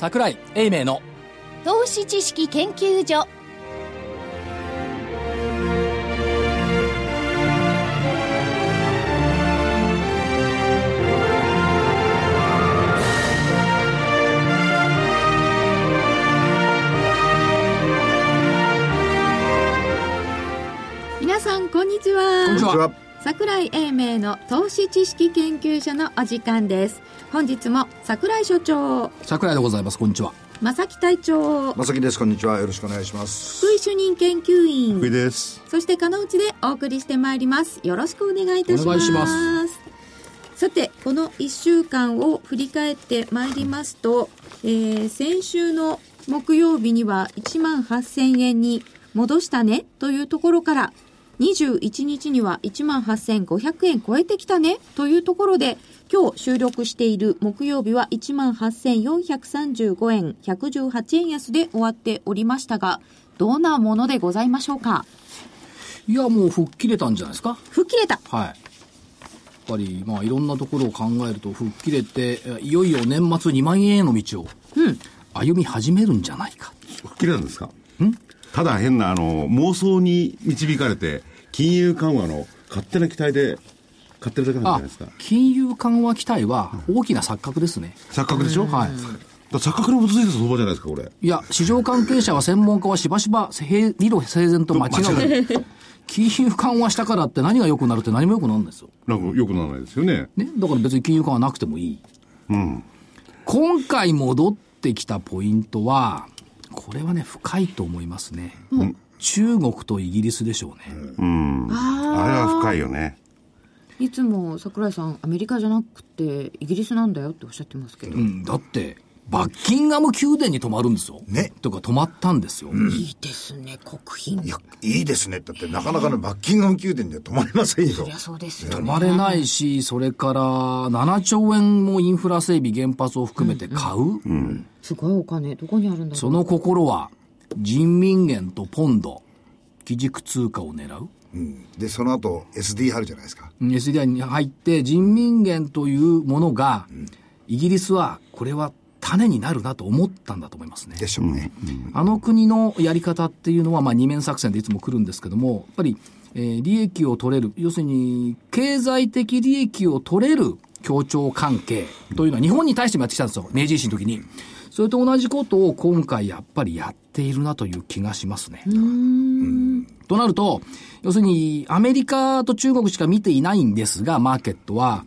桜井英明の。投資知識研究所。皆さんこんにちは。こんにちは桜井英明の投資知識研究所のお時間です。本日も桜井所長。桜井でございます。こんにちは。正木隊長。まさきです。こんにちは。よろしくお願いします。福井主任研究員。福井です。そして金内でお送りしてまいります。よろしくお願いいたします。お願いします。さてこの1週間を振り返ってまいりますと、えー先週の木曜日には1万8000円に戻したねというところから21日には1万8500円超えてきたね。というところで今日収録している木曜日は1万8435円118円安で終わっておりましたがどんなものでございましょうか？いやもう吹っ切れたんじゃないですか？吹っ切れた。はい。やっぱりまあいろんなところを考えると吹っ切れてえいよいよ年末2万円への道を歩み始めるんじゃないか。吹っ切れたんですか？ただ変な、あの、妄想に導かれて、金融緩和の勝手な期待で買ってるだけなんじゃあないですか？金融緩和期待は大きな錯覚ですね錯覚でしょ？はい錯覚に基づいた相場じゃないですか、これ。いや、市場関係者は専門家はしばしば平理路整然と間違う。金融緩和したからって何が良くなるって何も良くなるんですよ。なんか良くならないですよね。ね？だから別に金融緩和なくてもいい。今回戻ってきたポイントは、これはね、深いと思いますね。中国とイギリスでしょうね。あれは深いよね。いつも桜井さんアメリカじゃなくてイギリスなんだよっておっしゃってますけど、うん、だって、バッキンガム宮殿に泊まるんですよ。ね。とか泊まったんですよ。いいですね国賓。いやいいですね。だってなかなかのバッキンガム宮殿では泊まりませんよ。そりゃそうですよ泊ねまれないし、それから7兆円もインフラ整備、原発を含めて買う。すごいお金どこにあるんだろうその心は、人民元とポンド、基軸通貨を狙う？うんでその後 SD あるじゃないですか SDI に入って人民元というものが、イギリスはこれは種になるなと思ったんだと思いますね。でしょうね、あの国のやり方っていうのは、まあ、二面作戦でいつも来るんですけども、やっぱり、えー利益を取れる、要するに、経済的利益を取れる協調関係というのは日本に対してもやってきたんですよ。明治維新の時に。それと同じことを今回やっぱりやっているなという気がしますね。となると、要するに、アメリカと中国しか見ていないんですが、マーケットは、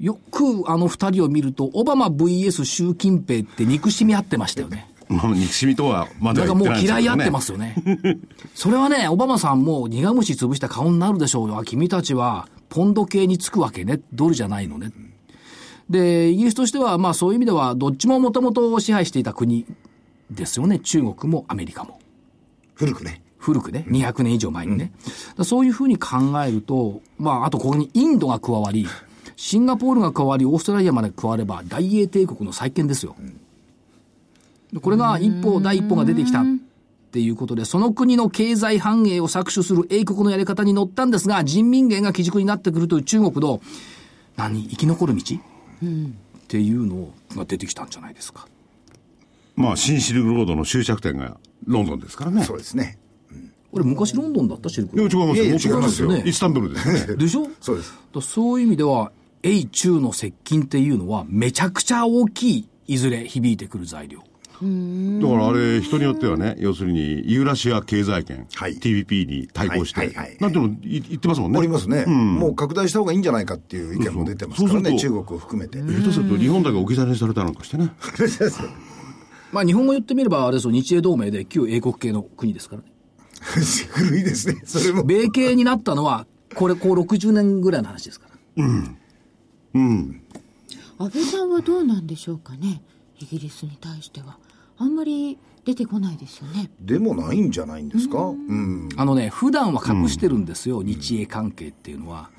よくあの二人を見ると、オバマ VS 習近平って憎しみ合ってましたよね。まあ、憎しみとはまだだからもう言ってないですけど、ね。嫌い合ってますよね。それはね、オバマさんも苦虫潰した顔になるでしょうよ。あ君たちはポンド系につくわけね。ドルじゃないのね。で、イギリスとしては、まあそういう意味では、どっちももともと支配していた国ですよね。中国もアメリカも。古くね古くね、200年以上前にね。だからそういうふうに考えると、まあ、あとここにインドが加わり、シンガポールが加わり、オーストラリアまで加われば、大英帝国の再建ですよ。これが一歩、第一歩が出てきたっていうことで、その国の経済繁栄を搾取する英国のやり方に乗ったんですが、人民元が基軸になってくるという中国の、何、生き残る道、っていうのが出てきたんじゃないですか。まあ、新シルクロードの終着点がロンドンですからね。そうですねこれ昔ロンドンだったシルクいや、ロード違いますよ。違いますよイスタンブールですよね。でしょ？そうですそういう意味では、英中の接近っていうのは、めちゃくちゃ大きい、いずれ響いてくる材料。だからあれ、人によってはね、要するに、ユーラシア経済圏、はい。TPP に対抗して、はいはいはい。なんていうのい言ってますもんね。ありますね、もう拡大した方がいいんじゃないかっていう意見も出てますからねそうそう。中国を含めて、下手すると日本だけ置き去りにされたなんかしてね。まあ日本語言ってみれば、あれですよ、日英同盟で旧英国系の国ですからね。古いですねそれも。米系になったのは、これ、こう60年ぐらいの話ですから。安倍さんはどうなんでしょうかねイギリスに対してはあんまり出てこないですよねでもないんじゃないんですか？うんあのね、普段は隠してるんですよ、日英関係っていうのは。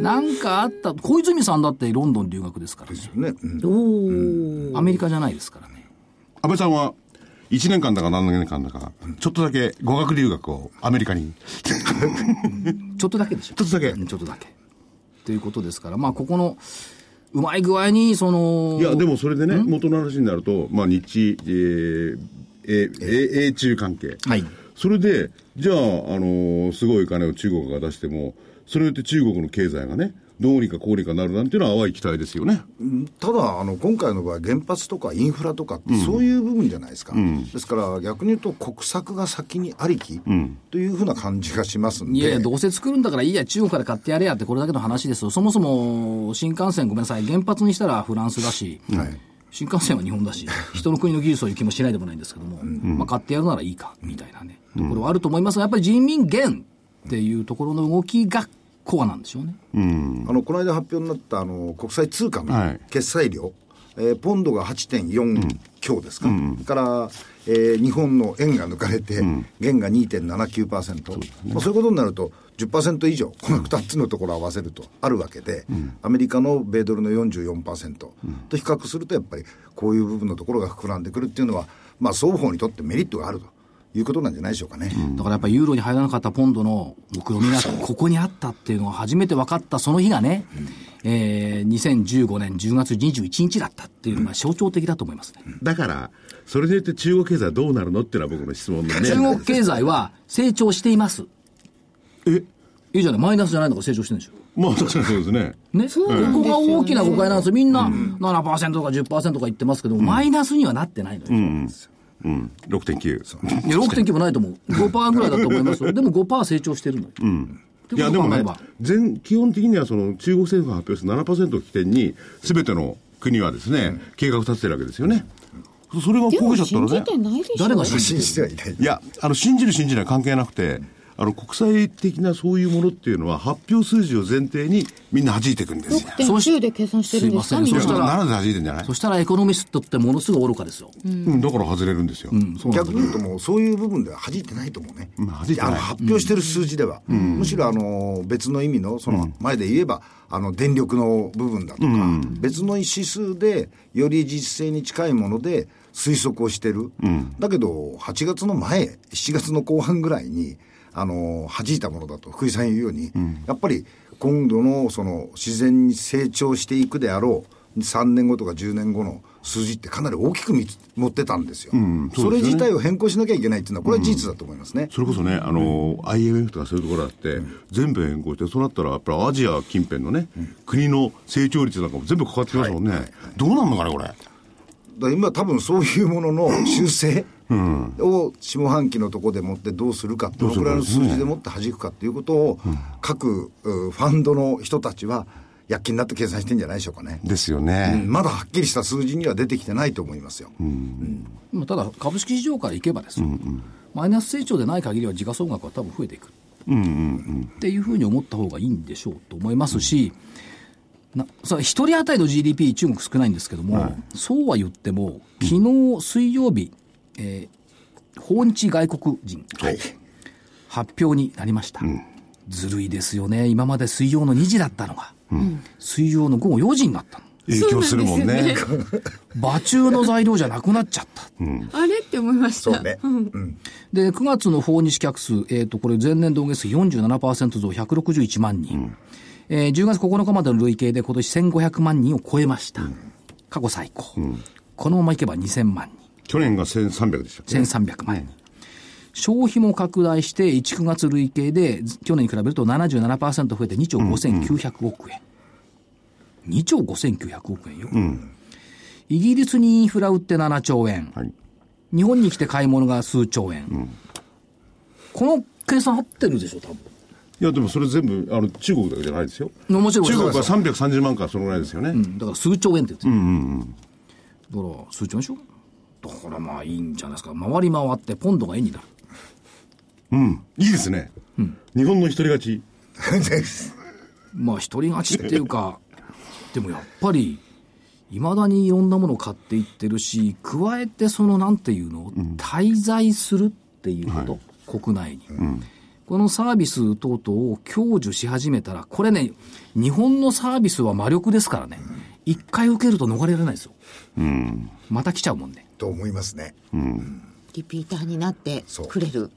なんかあった、小泉さんだってロンドン留学ですからね。ね、うんアメリカじゃないですからね。安倍さんは、1年間だか何年間だか、ちょっとだけ語学留学をアメリカに。ちょっとだけでしょ。ちょっとだけうんちょっとだけ。ということですから、まあ、ここの、うまい具合に、その、いや、でもそれでね、元の話になると、まあ、日、えー、えー、英中関係。はい。それで、じゃあ、あのーすごい金を中国が出しても、それによって中国の経済がね、どうにかこうにかなるなんていうのは淡い期待ですよね。ただあの、今回の場合、原発とかインフラとかって、そういう部分じゃないですか、ですから逆に言うと、国策が先にありきというふうな感じがしますんで、いやいや、どうせ作るんだからいいや、中国から買ってやれやって、これだけの話ですよ。そもそも、新幹線ごめんなさい、原発にしたらフランスだし、はい。新幹線は日本だし、人の国の技術をいう気もしないでもないんですけども、まあ買ってやるならいいか、みたいなね、ところはあると思いますが、やっぱり人民元っていうところの動きがコアなんでしょうね。あのこの間発表になったあの国際通貨のはい。決済量、えーポンドが8.4強ですか、それから、えー日本の円が抜かれて、元が2.79%、まあ、そういうことになると、10%以上、この2つのところを合わせるとあるわけで、アメリカの米ドルの44%と比較すると、やっぱりこういう部分のところが膨らんでくるっていうのは、まあ、双方にとってメリットがあるということなんじゃないでしょうかね。だからやっぱりユーロに入らなかったポンドの目論みがここにあったっていうのが初めて分かったその日がね、えー、2015年10月21日だったっていうのが象徴的だと思いますね。だから、それで言って中国経済はどうなるのっていうのは僕の質問でね。中国経済は成長しています。え？いいじゃない、マイナスじゃないんだから成長してるんでしょ。まあ確かにそうですね。ね、ここが大きな誤解なんですよ。みんな7%とか10%とか言ってますけど、マイナスにはなってないのよ。うん。6.9。いや、6.9もないと思う。5%ぐらいだと思いますよ。でも5%成長してるのよ。いや、でもね全、基本的にはその中国政府が発表する7%を起点に、すべての国はですね、計画を立ててるわけですよね。それが焦げちゃったらね。信じてないでしょ誰が信じ信じてはいないいや、あの、信じる信じない関係なくて、あの、国際的なそういうものっていうのは、発表数字を前提にみんな弾いていくんですよ。6.9で計算してるんですか？そしたら7で弾いてんじゃないそしたらエコノミストってものすごい愚かですよ。うん、だから外れるんですよ。そうなん逆に言うともうそういう部分では弾いてないと思うね。うん弾いてない。あの発表してる数字では、むしろあの別の意味のその前で言えば、あの電力の部分だとか、別の指数でより実勢に近いもので推測をしてる。だけど8月の前、7月の後半ぐらいにあの弾いたものだと福井さん言うように、やっぱり今度のその自然に成長していくであろう3年後とか10年後の数字ってかなり大きく持ってたんですよ。そそうですよねれ自体を変更しなきゃいけないっていうのは、これは事実だと思いますね。それこそね、あの、IMF とかそういうところだって、全部変更して、そうなったら、やっぱりアジア近辺のね、国の成長率なんかも全部関わってきますもんね。どうなんのかね、これ。だ今多分そういうものの修正を下半期のところでもってどうするか、どのくらいの数字でもって弾くかっていうことを、各うファンドの人たちは、躍起になって計算してんじゃないでしょうかね。ですようん。ね。まだはっきりした数字には出てきてないと思いますよ。まあただ、株式市場からいけばですよ、マイナス成長でない限りは時価総額は多分増えていく。っていうふうに思った方がいいんでしょうと思いますし、なさ一人当たりの GDP、中国少ないんですけども、そうは言っても、昨日水曜日、えー訪日外国人、はい。発表になりました、ずるいですよね、今まで水曜の2時だったのが、水曜の午後4時になったの。影響するもんね。場中の材料じゃなくなっちゃった。あれって思いました。そうね。うん。で、9月の訪日客数、えっ、と、これ前年同月比47%増161万人。えー10月9日までの累計で今年1500万人を超えました。過去最高。このままいけば2000万去年が1300でしたっけ？人。1300万人。消費も拡大して、1、9月累計で、ず去年に比べると77%増えて2兆5900億円。2兆5900億円よ。イギリスにインフラ売って7兆円。はい。日本に来て買い物が数兆円。この計算合ってるでしょ、多分。いや、でもそれ全部、あの、中国だけじゃないですよ。もちろん中国はそうです330万か、そのぐらいですよね。うんだから数兆円って言ってる。だから数兆円でしょ？だからまあいいんじゃないですか。回り回ってポンドが円になる。うん。いいですね。日本の一人勝ち。まあ一人勝ちっていうか、でもやっぱり、いまだにいろんなものを買っていってるし、加えてそのなんていうの、滞在するっていうこと、国内に。このサービス等々を享受し始めたら、これね、日本のサービスは魔力ですからね、一回受けると逃れられないですよ。また来ちゃうもんね。と思いますね。リピーターになってくれる。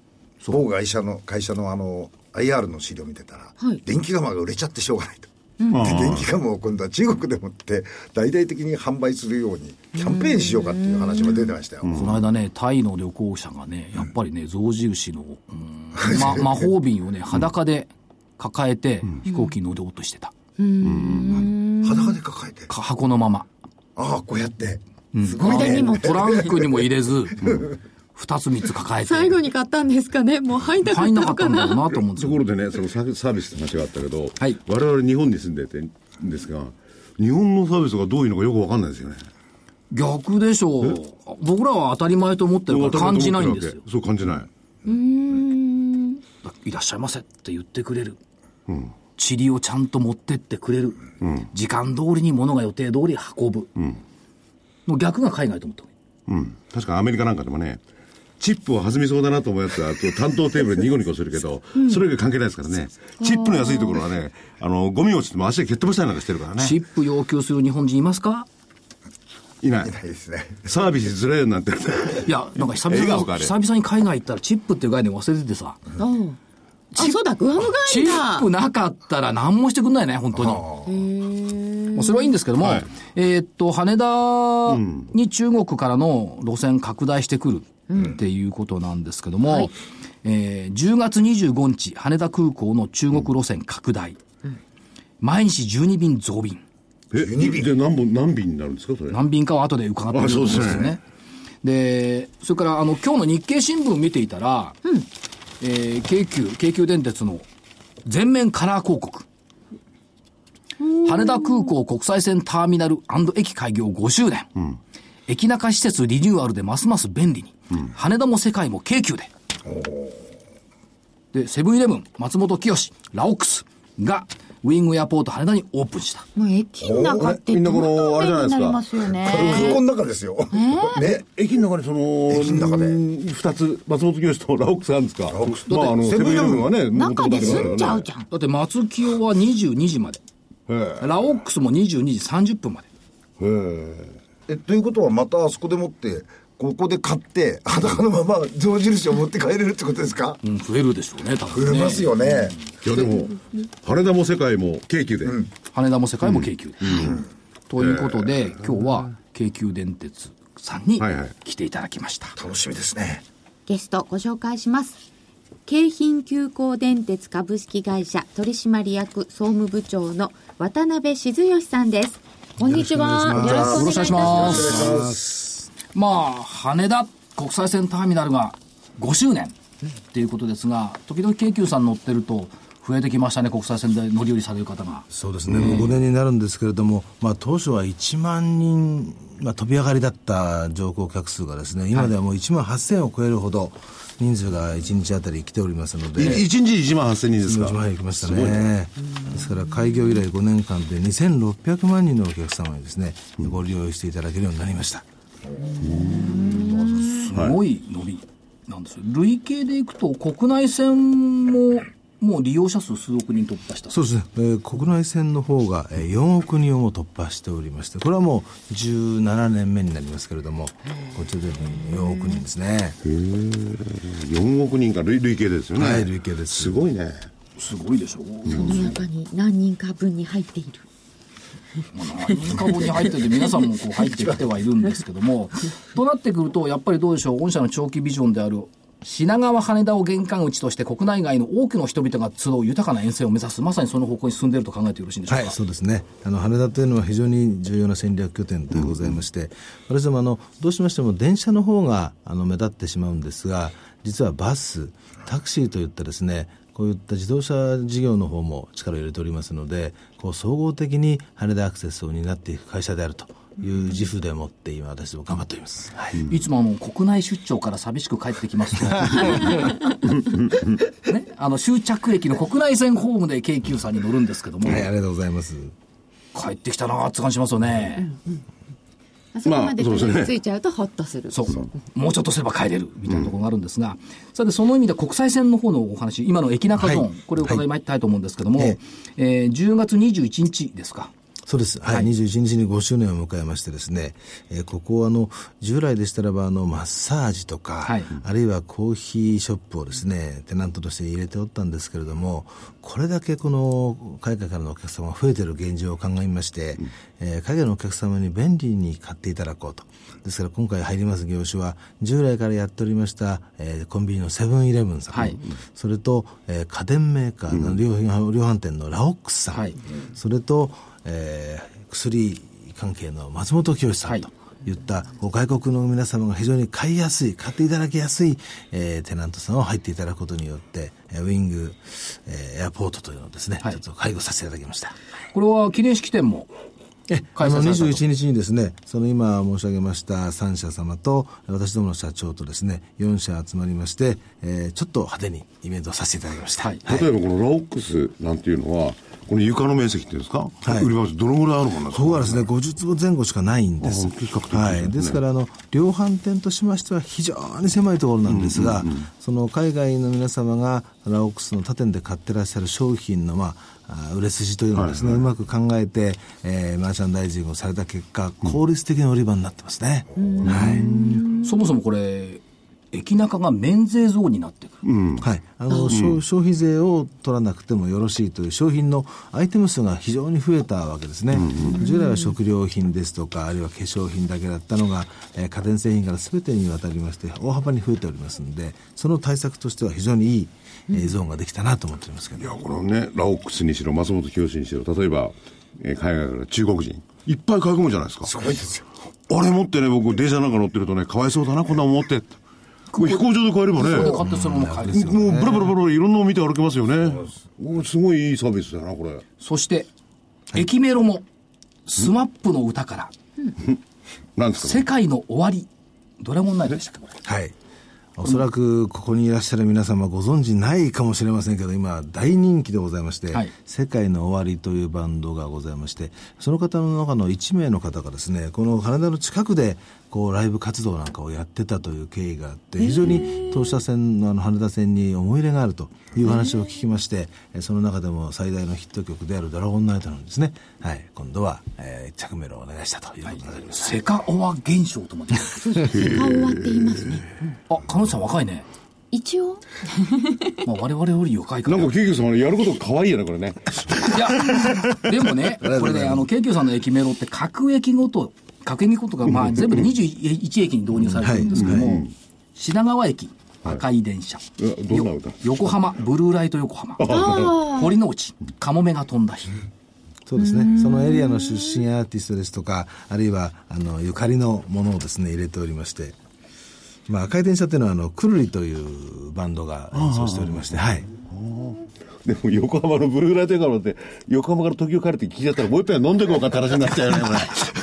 某会社の、会社のあの、IR の資料見てたら、はい。電気釜が売れちゃってしょうがないと。で電気ガムを今度は中国でもって大々的に販売するようにキャンペーンしようかっていう話も出てましたよ、この間ね、タイの旅行者がね、やっぱりね、象印の、うんま、魔法瓶をね、裸で抱えて飛行機に乗ろうとしてた。裸で抱えて。か箱のまま。ああこうやって、すごいね腕にもトランクにも入れず、二つ三つ抱えて。最後に買ったんですかね？もう入んなかっ入んたのかなかったんだろうななと思うんですよ。ところでね、そのサーサービスって話があったけど、はい我々日本に住んでてんですが、日本のサービスがどういうのかよくわかんないですよね。逆でしょう。僕らは当たり前と思ってるから感じないんですよ。そう感じない。いらっしゃいませって言ってくれる。塵をちゃんと持ってってくれる。時間通りに物が予定通り運ぶ。の逆が海外と思った。うん。確かアメリカなんかでもね、チップを弾みそうだなと思うやつは、と担当テーブルでニコニコするけど、それ以外関係ないですからね。チップの安いところはね、あの、ゴミ落ちても足で蹴っ飛ばしたりなんかしてるからね。チップ要求する日本人いますか？いないい。ないですねサービスずれるなんて。いや、なんか久々に、久々に海外行ったらチップっていう概念忘れててさ。うんあそうだグアムチガイだップなかったら何もしてくんないね、本当に。もうそれはいいんですけども、はい。えーっと、羽田に中国からの路線拡大してくるっていうことなんですけども、えー10月25日、羽田空港の中国路線拡大。毎日12便増便。え、で何本、何便になるんですか、それ？何便かは後で伺ってみるんですよあそうですね。で、それから、あの、今日の日経新聞見ていたら、えー京急、京急電鉄の全面カラー広告。羽田空港国際線ターミナル駅開業5周年。駅中施設リニューアルでますます便利に。羽田も世界も京急で。で、セブンイレブン、松本清、ラオックスが、ウィングエアポート羽田にオープンした。もう駅の中ってみんなこのあれじゃないですかになりますよね空港の中ですよ、ね駅の中にその、駅の中でうん二つ、松本清とラオックスがあるんですか？オックスまあ、あの、セブンイレブンはね、中で住んじゃうじじゃんだって松清は22時まで。ラオックスも22時30分まで。え。へえということはまたあそこでもってここで買って裸のまま象印を持って帰れるってことですか？うん、増えるでしょうね、多分ね。増えますよね。え。いや、でも、羽田も世界も京急で。羽田も世界も京急で。ということで、今日は京急電鉄さんにはいはい。来ていただきました。楽しみですね。ゲストご紹介します。京浜急行電鉄株式会社取締役総務部長の渡辺静義さんです。こんにちは。よろしくお願いしますまあ、羽田国際線ターミナルが5周年っていうことですが、時々京急さん乗ってると、増えてきましたね、国際線で乗り降りされる方が。そうですね、もう5年になるんですけれども、まあ、当初は1万人、まあ、飛び上がりだった乗降客数がですね、今ではもう1万8000を超えるほど、人数が1日あたり来ておりますので、い一日1万8000人ですか？1万円行きましたね。ですから、開業以来5年間で2600万人のお客様にですね、ご利用していただけるようになりました。すごい伸びなんですよ。累計でいくと、国内線も、もう利用者数数億人突破した。そうですね、えー国内線の方がえー4億人を突破しておりまして、これはもう17年目になりますけれども、こちらで4億人ですね。4億人か累累計ですよね。はい累計ですすごいね。すごいでしょ。その中に何人か分に入っているまあ何人か分に入ってて、皆さんもこう入ってきてはいるんですけども、となってくると、やっぱりどうでしょう、御社の長期ビジョンである、品川羽田を玄関口として国内外の多くの人々が集う豊かな沿線を目指す、まさにその方向に進んでいると考えてよろしいんでしょうか？はい、そうですね。あの、羽田というのは非常に重要な戦略拠点でございまして、私どもあの、どうしましても電車の方が、あの、目立ってしまうんですが、実はバス、タクシーといったですね、こういった自動車事業の方も力を入れておりますので、こう総合的に羽田アクセスを担っていく会社であるという自負でもって今私ども頑張っております。はい。いつもあの国内出張から寂しく帰ってきますと、ね、あの終着駅の国内線ホームで京急さんに乗るんですけども、はい、ありがとうございます。帰ってきたなーって感じしますよね。あそこまでたどり着いちゃうとホッとする、そう。もうちょっとすれば帰れるみたいなところがあるんですが、さてその意味で国際線の方のお話、今の駅中ゾーン、はいこれを伺いまいりたいと思うんですけども、ええー10月21日ですか。そうです。はい。21日に5周年を迎えましてですね、えーここはあの、従来でしたらば、あの、マッサージとか、はい。あるいはコーヒーショップをですね、テナントとして入れておったんですけれども、これだけこの、海外からのお客様が増えている現状を鑑みまして、えー海外のお客様に便利に買っていただこうと。ですから今回入ります業種は、従来からやっておりました、えーコンビニのセブンイレブンさん、はい。それと、えー家電メーカーの量販,、量販店のラオックスさん、はい。それと、えー薬関係の松本清さんといった、外国の皆様が非常に買いやすい、買っていただきやすい、えーテナントさんを入っていただくことによって、えーウィング、えーエアポートというのをですね、はいちょっと介護させていただきました。これは記念式典もえ、あの開催されたと21日にですね、その今申し上げました3社様と、私どもの社長とですね、4社集まりまして、えーちょっと派手にイベントをさせていただきました。はい例えばこのラオックスなんていうのは、この床の面積っていうんですか、はい売り場どのぐらいあるもんな？ここはですね、50坪前後しかないんです。あ比較的ですねはい。ですから、あの、量販店としましては非常に狭いところなんですが、その海外の皆様がラオックスの他店で買ってらっしゃる商品の、まあ、あ売れ筋というのをですね、うまく考えて、えーマーチャンダイジングをされた結果、効率的な売り場になってますね。はい。そもそもこれ駅中が免税ゾーンになってくる、はい、あの、消消費税を取らなくてもよろしいという商品のアイテム数が非常に増えたわけですね、従来は食料品ですとかあるいは化粧品だけだったのが、えー家電製品から全てにわたりまして大幅に増えておりますのでその対策としては非常にいい、えーゾーンができたなと思っておりますけど。いや、このね、ラオックスにしろ、松本清にしろ、例えば、えー海外から中国人、いっぱい買い込むじゃないですか。すごいですよ。あれ持ってね、僕、電車なんか乗ってるとね、かわいそうだな、こんなもん持って飛行場で買えればね、それでも買ってそのまま買える、う、ブラブラブラブラいろんなの見て歩けますよね。おすごいいいサービスだな、これ。そして、駅メロも SMAP の歌から。なんですか？世界の終わり。ドラゴンナイトでしたっけこれはい。おそらくここにいらっしゃる皆様ご存知ないかもしれませんけど、今大人気でございまして、はい。世界の終わりというバンドがございまして、その方の中の1名の方がですね、この羽田の近くでこうライブ活動なんかをやってたという経緯があって、非常に当社線のあの羽田線に思い入れがあるという話を聞きまして、えその中でも最大のヒット曲であるドラゴンナイトなんですね。はい。今度は、えー、着メロをお願いしたということになります。セカオワ現象とまでそセカオワって言いますね。あ彼女さん若いね、一応、まあ、我々より若いからなんか、ケーキさん、やること可愛いよね、これね。いや、でもね、これね、あの、京急さんの駅メロって各駅ごと、各駅ごとが、まあ、全部で21駅に導入されてるんですけども、品川駅、赤い電車、うわどんな歌？よ横浜、ブルーライト横浜、堀之内、カモメが飛んだ日。そうですね。そのエリアの出身アーティストですとか、あるいは、あの、ゆかりのものをですね、入れておりまして、まあ、赤い電車っていうのは、あの、くるりというバンドが演奏しておりまして、はい。でも、横浜のブルーライトからって、横浜から東京帰って聞いちゃったら、もう一杯飲んでいこうかって話になっちゃうよね、これ。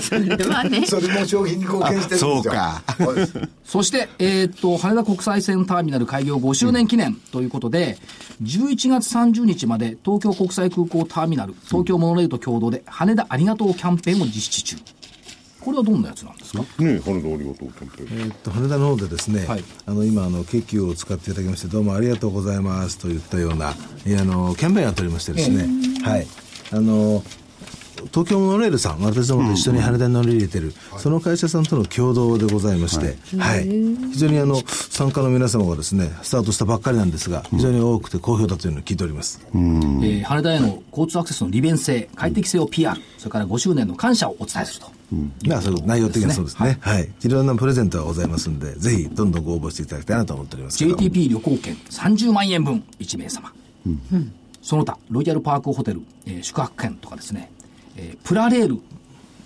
それはね、それも商品に貢献してるんですよ。あそうかそして、えーっと、羽田国際線ターミナル開業5周年記念ということで、11月30日まで東京国際空港ターミナル、東京モノレールと共同で羽田ありがとうキャンペーンを実施中。これはどんなやつなんですか？ねえ、羽田ありがとう、キャンペーン。えーっと、羽田の方でですね、はいあの、今、あの、京急を使っていただきまして、どうもありがとうございますといったような、いやあの、キャンペーンやっておりましてですね、はい。あの、東京モノレールさん、私どもと一緒に羽田に乗り入れてる、その会社さんとの共同でございまして、はい。非常にあの、参加の皆様がですね、スタートしたばっかりなんですが、非常に多くて好評だというのを聞いております。えー羽田への交通アクセスの利便性、快適性を PR、それから5周年の感謝をお伝えすると。まあ、そう内容的にはそうですね。はい。いろんなプレゼントがございますんで、ぜひ、どんどんご応募していただきたいなと思っております。JTP 旅行券30万円分1名様、その他ロイヤルパークホテル、えー宿泊券とかですね、えープラレール。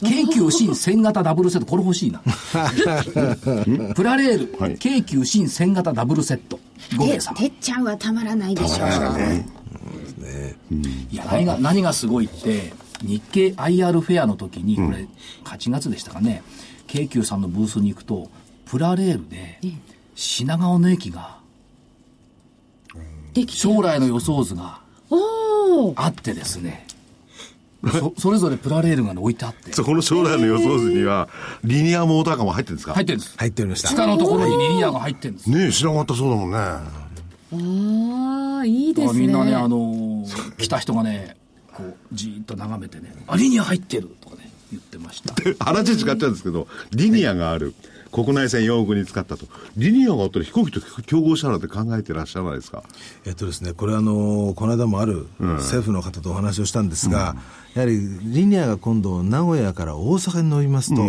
京急新1000型ダブルセット。これ欲しいな。プラレール、はい。京急新1000型ダブルセット。5名て様てっちゃんはたまらないでしょう。いや何が何がすごいって日経 IR フェアの時にこれ8月でしたかね、京急さんのブースに行くとプラレールで品川の駅ができ将来の予想図があってですねそ それぞれプラレールが置いてあってそこの将来の予想図には、リニアモーターカーも入ってるんですか？入ってるんです入っておりました。下のところにリニアが入ってるんですねえ、知らなかったそうだもんね。ああ、いいですね。みんなねあのー来た人がねこう、じーっと眺めてね、あ、リニア入ってるとかね、言ってました。話違っちゃうんですけど、リニアがある。国内線4億に使ったと。リニアがあったら飛行機と競合したらって考えてらっしゃらないですか？えっとですね、これあの、この間もある政府の方とお話をしたんですが、やはりリニアが今度名古屋から大阪に乗りますと、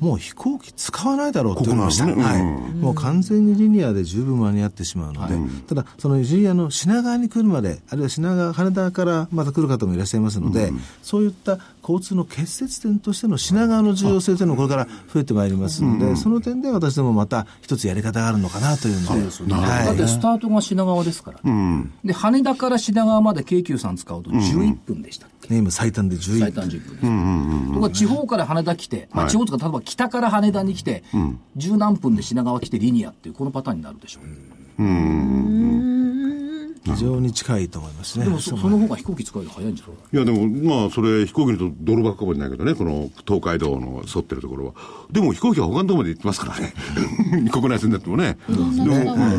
もう飛行機使わないだろうって言われました。ここなんはい。もう完全にリニアで十分間に合ってしまうので、ただ、そのリニアの品川に来るまで、あるいは品川、羽田からまた来る方もいらっしゃいますので、そういった交通の結節点としての品川の重要性というのもこれから増えてまいりますので、その点で私どもまた一つやり方があるのかなというので、だってスタートが品川ですから。ね。で、羽田から品川まで京急さん使うと11分でしたっけ、ね、今最短で11最短10分です。とか地方から羽田来て、まあ、地方とか例えば北から羽田に来て、十何分で品川来てリニアっていうこのパターンになるでしょう。非常に近いと思いますね。でもそその方が飛行機使うより早いんじゃない？いやでも、まあ、それ、飛行機のと泥ばっかもしれないけどね、この東海道の沿ってるところは。でも飛行機は他のところまで行ってますからね。国内線だってもね。でも、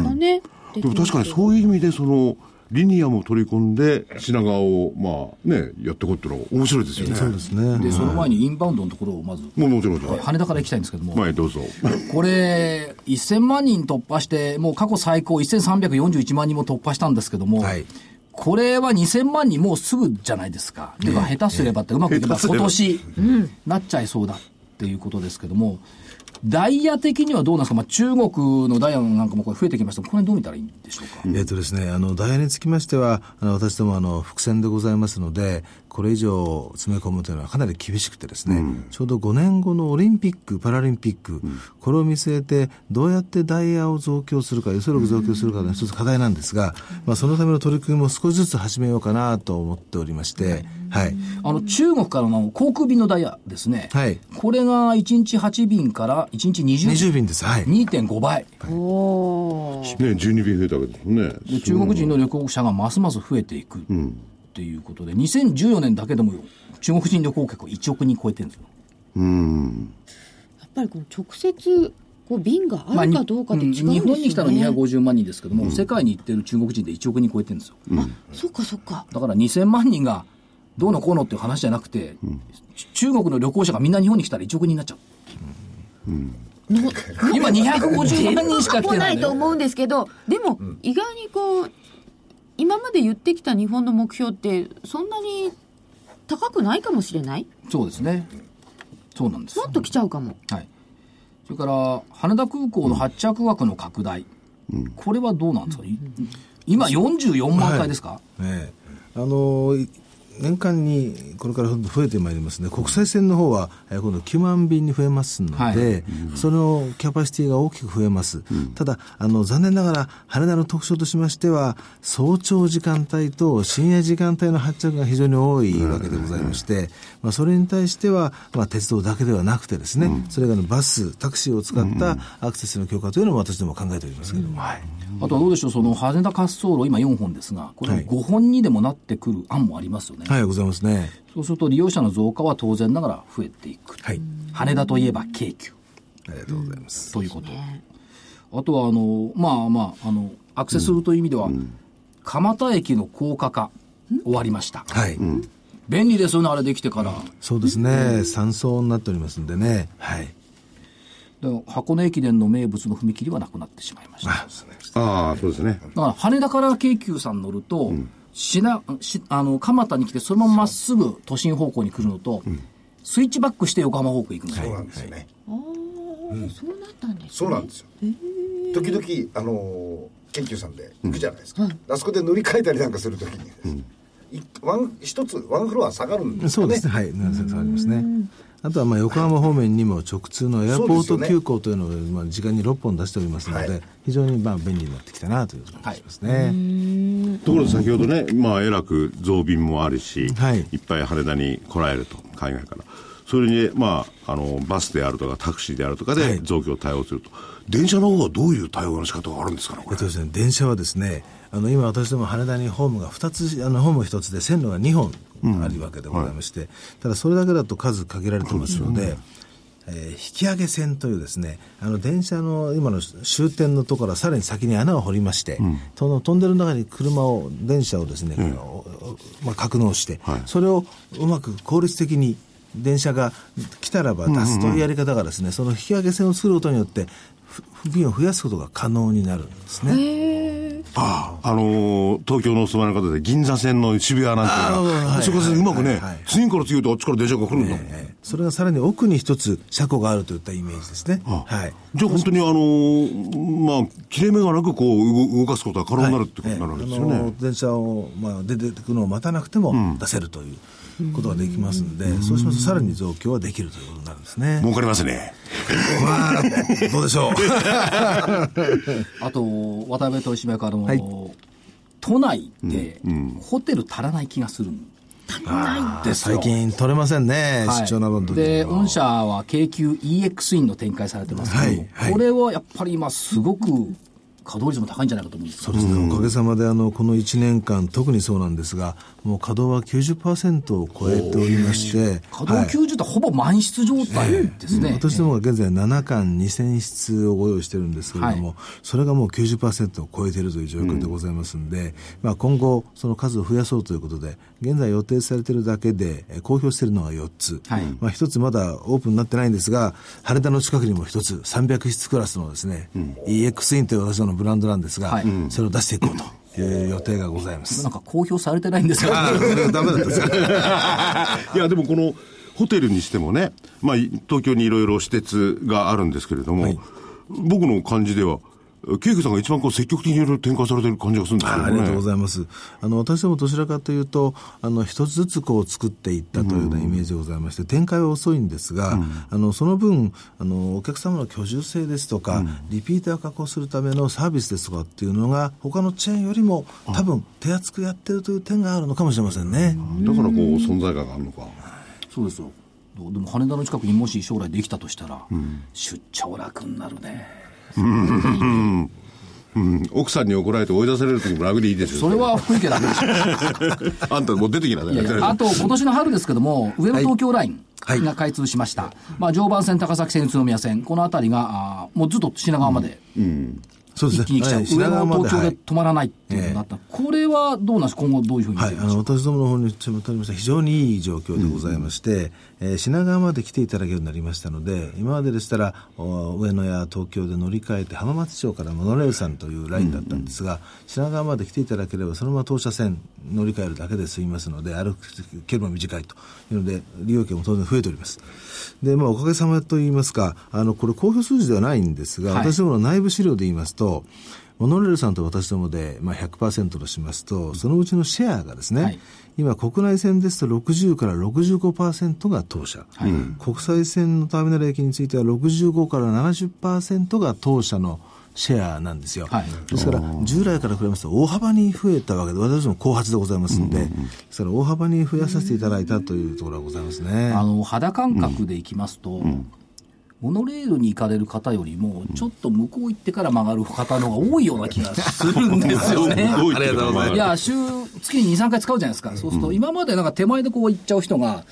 だね。でも確かにそういう意味で、その、リニアも取り込んで、品川を、まあね、やっていこうっていうのは面白いですよね。そうですね。で、その前にインバウンドのところをまず、もうもちろん。羽田から行きたいんですけども、前どうぞ。これ、1000万人突破して、もう過去最高1341万人も突破したんですけども、はいこれは2000万人もうすぐじゃないですか。ていうか、下手すればって、うまくいけば今年、なっちゃいそうだっていうことですけども、ダイヤ的にはどうなんですか、まあ、中国のダイヤなんかもこれ増えてきました。これどう見たらいいんでしょうか？えっ、とですね、あの、ダイヤにつきましては、あの、私ども、あの、伏線でございますので、これ以上詰め込むというのはかなり厳しくてですね、ちょうど5年後のオリンピック、パラリンピック、これを見据えて、どうやってダイヤを増強するか、輸送力増強するかの一つ課題なんですが、まあ、そのための取り組みも少しずつ始めようかなと思っておりまして、はい。あの、中国からの航空便のダイヤですね。はいこれが1日8便から1日20 20便です。はい。2.5倍。おーね、12便増えたわけですもんね。で中国人の旅行者がますます増えていくっていうことで、2014年だけでも中国人旅行客1億人超えてるんですよ。やっぱりこの直接、こう、便があるかどうかって違うんですよね。日本に来たの250万人ですけども、世界に行ってる中国人で1億人超えてるんですよ。そっかそっか。だから2000万人がどうのこうのっていう話じゃなくて、中国の旅行者がみんな日本に来たら1億人になっちゃう。今250万人しか来もてないいと思うんですけど、でも、意外にこう、今まで言ってきた日本の目標って、そんなに高くないかもしれない？そうですね。そうなんです。もっと来ちゃうかも。はい。それから、羽田空港の発着枠の拡大。これはどうなんですか、い今44万回ですか、ええあのい年間にこれから増えてまいりますね、国際線の方はえー今度9万便に増えますので、はい。そのキャパシティが大きく増えます。ただあの、残念ながら羽田の特徴としましては、早朝時間帯と深夜時間帯の発着が非常に多いわけでございまして、まあ、それに対しては、まあ、鉄道だけではなくてですね、それからバス、タクシーを使ったアクセスの強化というのも私ども考えておりますけれども、はい。あとはどうでしょう、その羽田滑走路、今4本ですが、これはい。5本にでもなってくる案もありますよね。はい、ございますね。そうすると利用者の増加は当然ながら増えていく。はい。羽田といえば京急ありがとうございます。ということ。あとは、あの、まあまあ、あの、アクセスするという意味では、蒲田駅の高架化、終わりました。はい。便利ですよね、あれできてから。そうですね、三層になっておりますんでね。はい。で箱根駅伝の名物の踏切はなくなってしまいました。ああ、そうですね。だから羽田から京急さん乗ると、しなしあの蒲田に来てそのまままっすぐ都心方向に来るのと、スイッチバックして横浜方向行くんですよ、そうなんですよね。そうなったんですね。そうなんですよ。時々、あのー研究さんで行くじゃないですか。あそこで乗り換えたりなんかするときにですね、いワン一つ、ワンフロア下がるんですよね。そうですね。はい。なそうありますね。あとはまあ横浜方面にも直通のエアポート急行というのをまあ時間に6本出しておりますので、はい非常にまあ便利になってきたなという感じしますね。ところで先ほどね、まあ、えらく増便もあるし、はいいっぱい羽田に来られると、海外から。それに、まあ、あの、バスであるとか、タクシーであるとかではい。増強対応すると。電車の方はどういう対応の仕方があるんですか？ね、これえっと。ですね、電車はですね、あの今私ども羽田にホームが2つ、あのホーム1つで線路が2本あるわけでございまして、ただそれだけだと数限られてますので、えーえー引き上げ線というですね、あの電車の今の終点のところからさらに先に穴を掘りまして、そのトンネルの中に車を、電車をですね、おおまあ、格納して、はい。それをうまく効率的に電車が来たらば出すというやり方がですね、その引き上げ線を作ることによって、便を増やすことが可能になるんですね。ああ、あのー東京のお住まいの方で銀座線の渋谷なんていうのは、そこでうまくね、はいはい次から次へとあっちから電車が来るんだもん。ええそれがさらに奥に一つ車庫があるといったイメージですね。あはい。じゃあ本当にあのーまあ、切れ目がなくこう動動かすことが可能になるってことになるわけですよね。ええあの電車を、まあ、出てくるのを待たなくても出せるということができますんで、そうしますとさらに増強はできるということになるんですね。儲かりますね。まあ、どうでしょう。あと、渡辺取締役あの、はい都内で、ホテル足らない気がするんですよ。最近取れませんね、はい出張などの時にで、は御社は京急 EX インの展開されてますけども、はいはいこれはやっぱり今すごく稼働率も高いんじゃないかと思うんですそうですね、おかげさまであのこの1年間、特にそうなんですが、もう稼働は90%を超えておりまして、稼働90ってほぼ満室状態ですね。私どもが現在7巻2000室をご用意してるんですけれども、はい。それがもう90%を超えているという状況でございますんで、まあ、今後、その数を増やそうということで、現在予定されているだけで、えー公表しているのが4つ。はい。まあ、1つまだオープンになってないんですが、羽田の近くにも1つ、300室クラスのですね、EX インという私どものブランドなんですが、はいそれを出していこうという予定がございます。なんか公表されてないんですよ。ダメだったですか？いや、でもこのホテルにしてもね、まあ、い東京にいろいろ私鉄があるんですけれども、僕の感じでは、ケイクさんが一番こう積極的にいろいろ展開されてる感じがするんですけどね。あありがとうございます。あの、私どもどちらかというと、あの、一つずつこう作っていったというようなイメージでございまして、展開は遅いんですが、あの、その分、あの、お客様の居住性ですとか、リピーターを確保するためのサービスですとかっていうのが、他のチェーンよりも多分手厚くやってるという点があるのかもしれませんね。だからこう存在感があるのか。そうですよ。どうでも羽田の近くにもし将来できたとしたら、出張楽になるね。うん、奥さんに怒られて追い出される時も楽でいいですよ。それは福井家だけでしょ。あんたもう出てきなさいいやいやあと、今年の春ですけども、上野東京ラインはい。が開通しました。まあ、常磐線、高崎線、宇都宮線、この辺りが、あーもうずっと品川までそうですね。一気に来ちゃう。はい。上野東京はいで止まらないっていうのになった。これはどうなんですか？今後どういうふうに見はい、あの私どもの方にました。非常にいい状況でございまして、えー品川まで来ていただけるようになりましたので、今まででしたら、お上野や東京で乗り換えて、浜松町からモノレールさんというラインだったんですが、品川まで来ていただければ、そのまま当社線乗り換えるだけで済みますので、歩く距離も短いというので、利用券も当然増えております。で、まあ、おかげさまといいますか、あの、これ公表数字ではないんですが、はい私どもの内部資料で言いますと、モノレールさんと私どもで、まあ、100%としますと、そのうちのシェアがですね、はい。今、国内線ですと60から65%が当社、国際線のターミナル駅については65から70%が当社のシェアなんですよ。はい。ですから、従来から比べますと大幅に増えたわけで、私ども後発でございますんで、ですから大幅に増やさせていただいたというところがございますね。あの肌感覚でいきますと、モノレールに行かれる方よりも、ちょっと向こう行ってから曲がる方の方が多いような気がするんですよね。どう言ってるかまあ。いや、週、月に2、3回使うじゃないですか。そうすると、今までなんか手前でこう行っちゃう人が、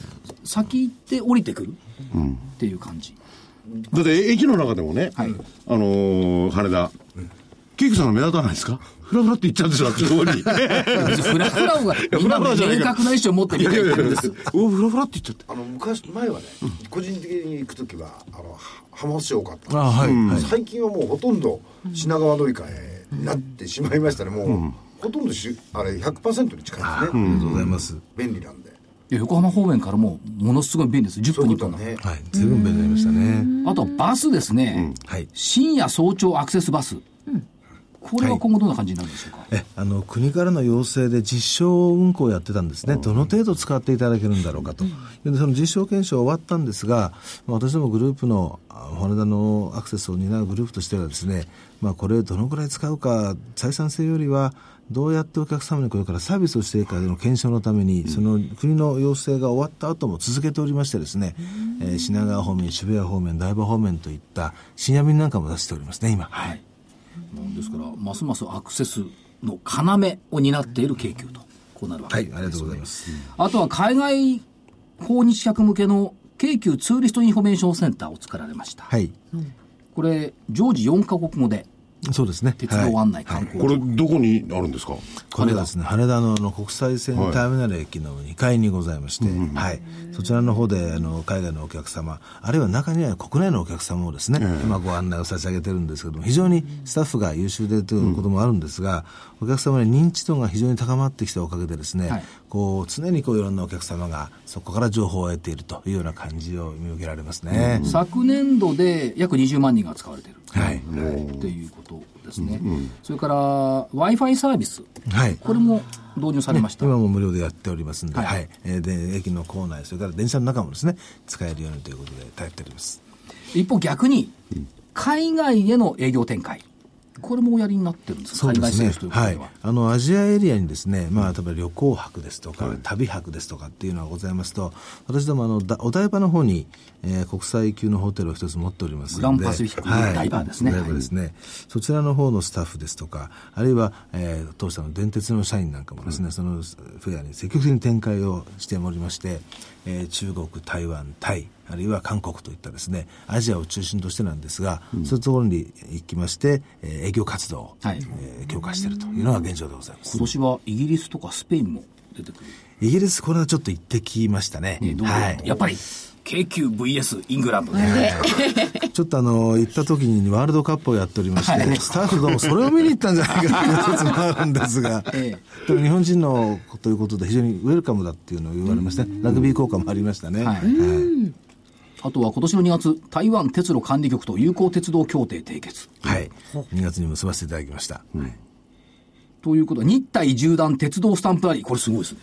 先行って降りてくるっていう感じ。だって駅の中でもね、はい。あのー羽田、ケイクさんが目立たないですか？フラフラって言っちゃうんですよ、あっちの方に。フラフラフラフラじゃないか明確な意思を持ってみたいんです。おフラフラって言っちゃって。あの昔前はね、個人的に行く時はあの浜松市多かったんですあはい、はい。最近はもうほとんど品川乗り換えになってしまいましたね、もう、ほとんどしあれ100%に近いですね、ありがとうございます。便利なんで。いや横浜方面からも、ものすごい便利です。10そう分1分ね。はい。随分便利になりましたね。あとバスですね。はい。深夜早朝アクセスバス。これは今後どんな感じになるんでしょうか？えあの国からの要請で実証運行をやってたんですね、どの程度使っていただけるんだろうかと、でその実証検証終わったんですが、まあ私どもグループのあ羽田のアクセスを担うグループとしてはですね、まあ、これをどのくらい使うか、採算性よりは、どうやってお客様にこれからサービスをしていくかの検証のために、その国の要請が終わった後も続けておりましてですね、えー品川方面、渋谷方面、台場方面といった深夜便なんかも出しておりますね、今。はい。ですから、ますますアクセスの要を担っている京急と、こうなるわけはい、です、ありがとうございます。あとは海外訪日客向けの京急ツーリストインフォメーションセンターを作られました。はい。これ、常時4カ国語で、そうですね。鉄道案内観光。これ、どこにあるんですか？これはですね、羽田のあの国際線ターミナル駅の2階にございまして、はい。そちらの方で、あの、海外のお客様、あるいは中には国内のお客様もですね、今ご案内を差し上げてるんですけども、非常にスタッフが優秀でということもあるんですが、お客様の認知度が非常に高まってきたおかげでですね、はい。こう、常にこういろんなお客様がそこから情報を得ているというような感じを見受けられますね。昨年度で約20万人が使われている。はい。っていうことですね。それから、Wi-Fi サービス。はい。これも導入されました。今も無料でやっておりますんで、ははいい、えーで駅の構内、それから電車の中もですね、使えるようにということでやっております。一方逆に、海外への営業展開。これもおやりになってるんですか？海外選手ということはいでは。。あの、アジアエリアにですね、まあ、例えば旅行泊ですとか、旅泊ですとかっていうのがございますと、私ども、あの、だお台場の方に、えー国際級のホテルを一つ持っておりますので。グランパシフィックはいダイバーですねダイバーですね。そちらの方のスタッフですとか、あるいは、えー当社の電鉄の社員なんかもですね、そのフェアに積極的に展開をしておりまして、えー中国、台湾、タイ、あるいは韓国といったですね、アジアを中心としてなんですが、そういうところに行きまして、えー営業活動を、はいえー強化しているというのが現状でございます今。年はイギリスとかスペインも出てくる。イギリス、これはちょっと行ってきましたね。どうはい。やっぱり、京急 VS イングランドね。ちょっとあの、行った時にワールドカップをやっておりまして、スタッフどもそれを見に行ったんじゃないかっていう説もあるんですが、えでも日本人のということで非常にウェルカムだっていうのを言われましたね。ラグビー効果もありましたね。はいあとは今年の2月、台湾鉄路管理局と友好鉄道協定締結。はい。2月に結ばせていただきました。ということは、日体縦断鉄道スタンプラリー、これすごいですね。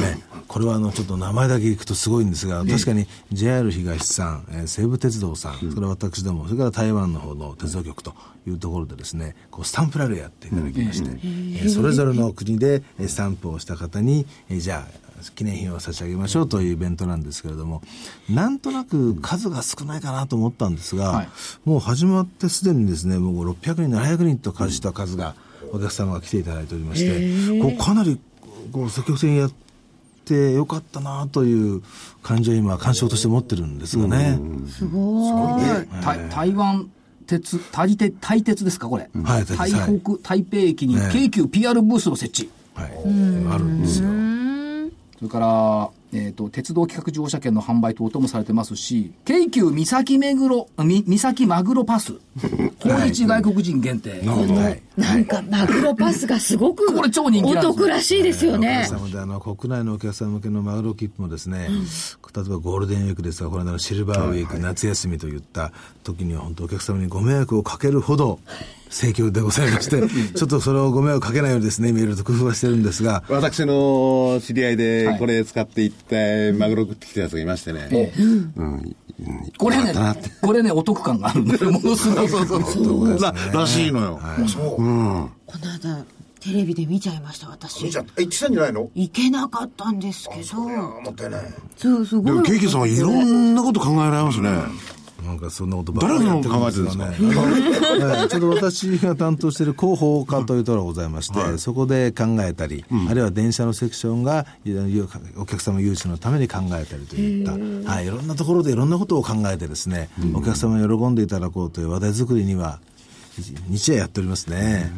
ね、これはあのちょっと名前だけ聞くとすごいんですが、確かに JR 東さん、えー西武鉄道さん、それから私ども、それから台湾の方の鉄道局というところでですね、こうスタンプラリーをやっていただきまして、えーそれぞれの国でえースタンプをした方に、えーじゃあ、記念品を差し上げましょうというイベントなんですけれども、なんとなく数が少ないかなと思ったんですが、はい。もう始まってすでにですね、もう600人、700人と化した数が、お客様が来ていただいておりまして、こうかなりこう積極的にやってよかったなという感じを今、感傷として持ってるんですがね。すごい。台台湾鉄、台鉄、台鉄ですか、これ？はい台北、台北駅にね京急 PR ブースの設置。はい。あるんですよ。それから、えっ、と、鉄道企画乗車券の販売等々もされてますし、京急三崎目黒、三崎マグロパス。訪日外国人限定。はい。なんか、マグロパスがすごくこれ超人気お得らしいですよおねかげ。さまであの国内のお客様向けのマグロ切符もですね、例えばゴールデンウィークですが、この間のシルバーウィーク、夏休みといった時には本当お客様にご迷惑をかけるほど盛況でございまして、ちょっとそれをご迷惑かけないようにですね、いろいろと工夫はしてるんですが、私の知り合いはでいこれ使っていってマグロ食ってきたやつがいましてね、うんこれねこれね、お得感があるんで、ものすごい。そうそうそう。ららしいのよ、この間、テレビで見ちゃいました、私見ち。ゃった。え行ってたんじゃないの？行けなかったんですけど。もったいない。そう、すごい。でもケーキさんはいろんなこと考えられますね、なんかそんなことばっか誰りやのってるんですよね。はい。ちょっと私が担当している広報課というところがございまして、そこで考えたり、あるいは電車のセクションがお客様誘致のために考えたりといった、はい、いろんなところでいろんなことを考えてですね、お客様に喜んでいただこうという話題作りには、日夜やっておりますね。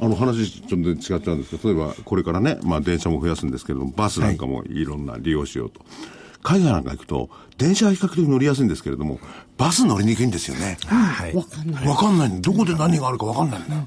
あの話ちょっと違っちゃうんですけど例えばこれからね、まあ、電車も増やすんですけどもバスなんかもいろんな利用しようと、海外なんか行くと電車は比較的乗りやすいんですけれどもバス乗りにくいんですよねはい。わかんない。わかんないどこで何があるかわかんないんだよ、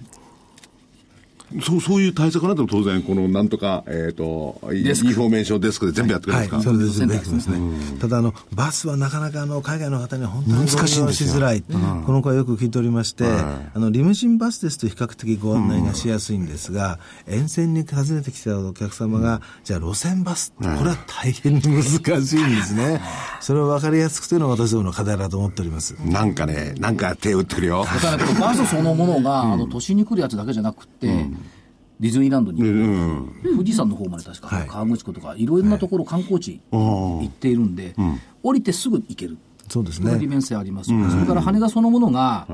そうそういう対策なども当然このなんとか、えっとインフォメーションデスクで全部やってくれるんですか、はい、それで全部できますね。ただ、あの、バスはなかなかあの、海外の方には本当に難しいんですよ。ご利用しづらい。この声よく聞いておりまして、あの、リムジンバスですと比較的ご案内がしやすいんですが、沿線に訪ねてきたお客様が、じゃあ路線バス、これは大変に難しいんですね。それを分かりやすくというのが私どもの課題だと思っております。なんかねなんか手を打ってくるよ。だかバスそのものが、あの、都心に来るやつだけじゃなくって、ディズニーランドに、うん富士山の方まで確か、はい。河口湖とか、いろんなところ観光地行っているんで、降りてすぐ行ける。そうですこれ利ね。便性あります。それから羽田そのものが、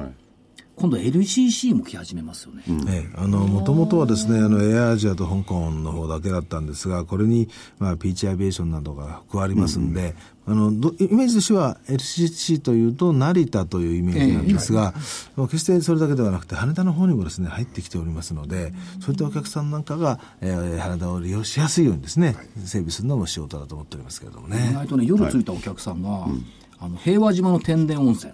今度 LCC も来始めますよね。ええ、あの、もともとはですね、あの、エアアジアと香港の方だけだったんですが、これに、まあ、ピーチアビエーションなどが加わりますんで、あの、どイメージとしては、LCC というと、成田というイメージなんですが、まあ決してそれだけではなくて、羽田の方にもですね、入ってきておりますので、そういったお客さんなんかが、えー羽田を利用しやすいようにですね、整備するのも仕事だと思っておりますけれども意ね。外とね、夜着いたお客さんが、あの平和島の天然温泉、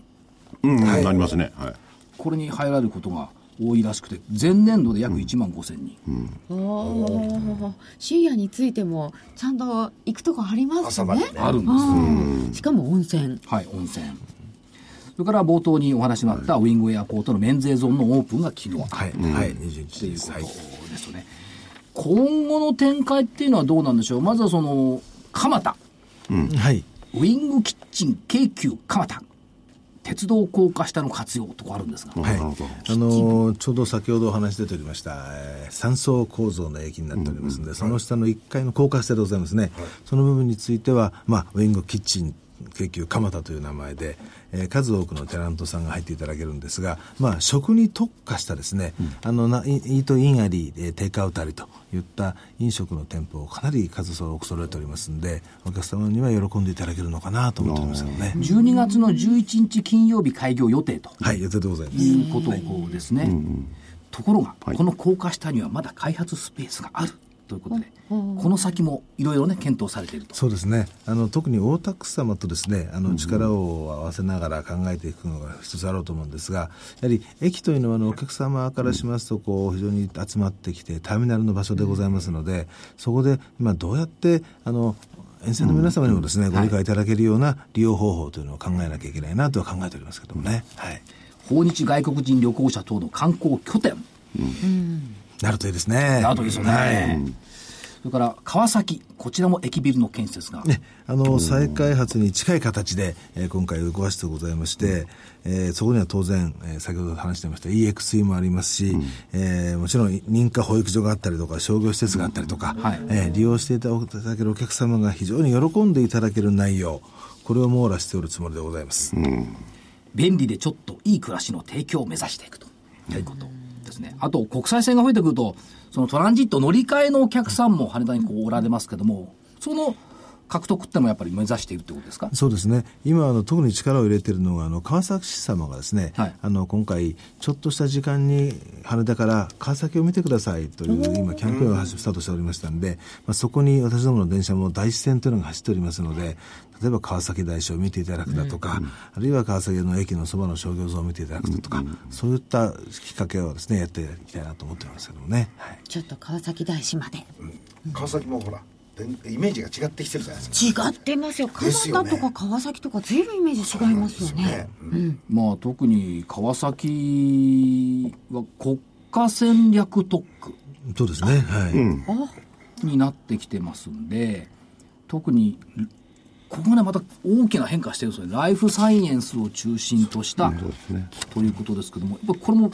うん、なりますね。はい。これに入られることが多いらしくて、前年度で約1万5千人。おー。深夜についてもちゃんと行くとこありますね。ね。あるんです。うん。しかも温泉。はい、温泉。それから冒頭にお話のあったウィングエアポートの免税ゾーンのオープンが昨日はい、はい、21って日です。いうことはい。ですよね。今後の展開っていうのはどうなんでしょう？まずはその、蒲田、はい。ウィングキッチン京急蒲田、鉄道高架下の活用とかあるんですが、はい、あのちょうど先ほどお話出ておりました、えー三層構造の駅になっておりますので、その下の1階の高架下でございますね、その部分については、まあ、ウィングキッチン京急蒲田という名前で、えー数多くのテナントさんが入っていただけるんですが、まあ、食に特化したですね、あのなイイートインあり、えーテイクアウトありといった飲食の店舗をかなり数多く揃えておりますので、お客様には喜んでいただけるのかなと思っておりますけどね。12月の11日金曜日開業予定とはい、予定でございます。いうことですね。ところが、この高架下にはまだ開発スペースがあるということで、この先もいろいろね、検討されていると。そうですね。あの特に大田区様とですねあの力を合わせながら考えていくのが一つあろうと思うんですがやはり駅というのはあのお客様からしますとこう非常に集まってきてターミナルの場所でございますのでそこで今どうやってあの沿線の皆様にもですね、ご理解いただけるような利用方法というのを考えなきゃいけないなとは考えておりますけどもね、はい、訪日外国人旅行者等の観光拠点なるといいですね。なるといいですよね。はい。それから川崎、こちらも駅ビルの建設が。ね、あの再開発に近い形で、えー今回動かしてございまして、えーそこには当然、えー先ほど話してました EXE もありますし、えーもちろん認可保育所があったりとか商業施設があったりとか、はい。えー利用していただけるお客様が非常に喜んでいただける内容これを網羅しておるつもりでございます、便利でちょっといい暮らしの提供を目指していくということですね。あと、国際線が増えてくると、そのトランジット乗り換えのお客さんも羽田にこうおられますけども、その獲得ってのもやっぱり目指しているってことですか？そうですね、今あの、特に力を入れているのが、あの川崎市様がですね、はい。あの今回、ちょっとした時間に羽田から川崎を見てくださいという、今、キャンペーンをスタートしておりましたんで、まあ、そこに私どもの電車も第一線というのが走っておりますので、例えば川崎大師を見ていただくだとか、あるいは川崎の駅のそばの商業像を見ていただくだとか、そういったきっかけをですね、やっていきたいなと思ってますけどもね。はい。ちょっと川崎大師まで。川崎もほらでイメージが違ってきてるじゃないですか。違ってますよ。ですよね蒲田とか川崎とか随分イメージ違いますよね。うん。まあ特に川崎は国家戦略特区そうですね、はい。になってきてますんで、特に、ここがね、また大きな変化してるんですよね。ライフサイエンスを中心とした、ということですけども、やっぱりこれも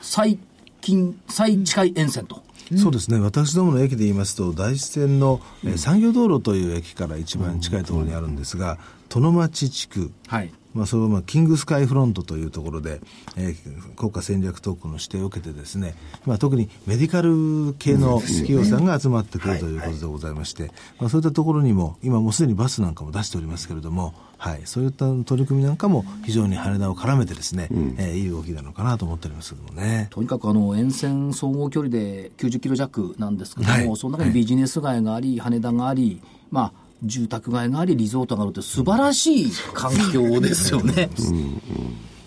最近、最近い沿線と。そうですね私どもの駅で言いますと大師線の、えー産業道路という駅から一番近いところにあるんですが殿町地区、はい。まあ、それはまあキングスカイフロントというところで、えー国家戦略特区の指定を受けてですね、まあ、特にメディカル系の企業さんが集まってくるということでございまして、まあ、そういったところにも今もうすでにバスなんかも出しておりますけれども、はい、そういった取り組みなんかも非常に羽田を絡めてですね、えーいい動きなのかなと思っておりますけどもね。とにかくあの沿線総合距離で90キロ弱なんですけども、はい。その中にビジネス街があり、羽田があり、まあ、住宅街があり、リゾートがあるって素晴らしい環境ですよね。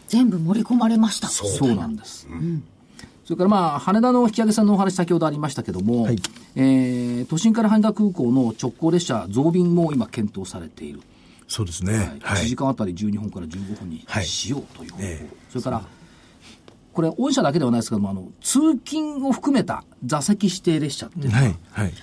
全部盛り込まれました。そうなんです。それからまあ、羽田の引き上げ線のお話先ほどありましたけども、はい。えー都心から羽田空港の直行列車増便も今検討されている。そうですね。はい。1時間あたり12分から15分にはい。しようという方法、ええ。それから、これ、御社だけではないですけども、あの通勤を含めた座席指定列車っていうのが、はい、はい。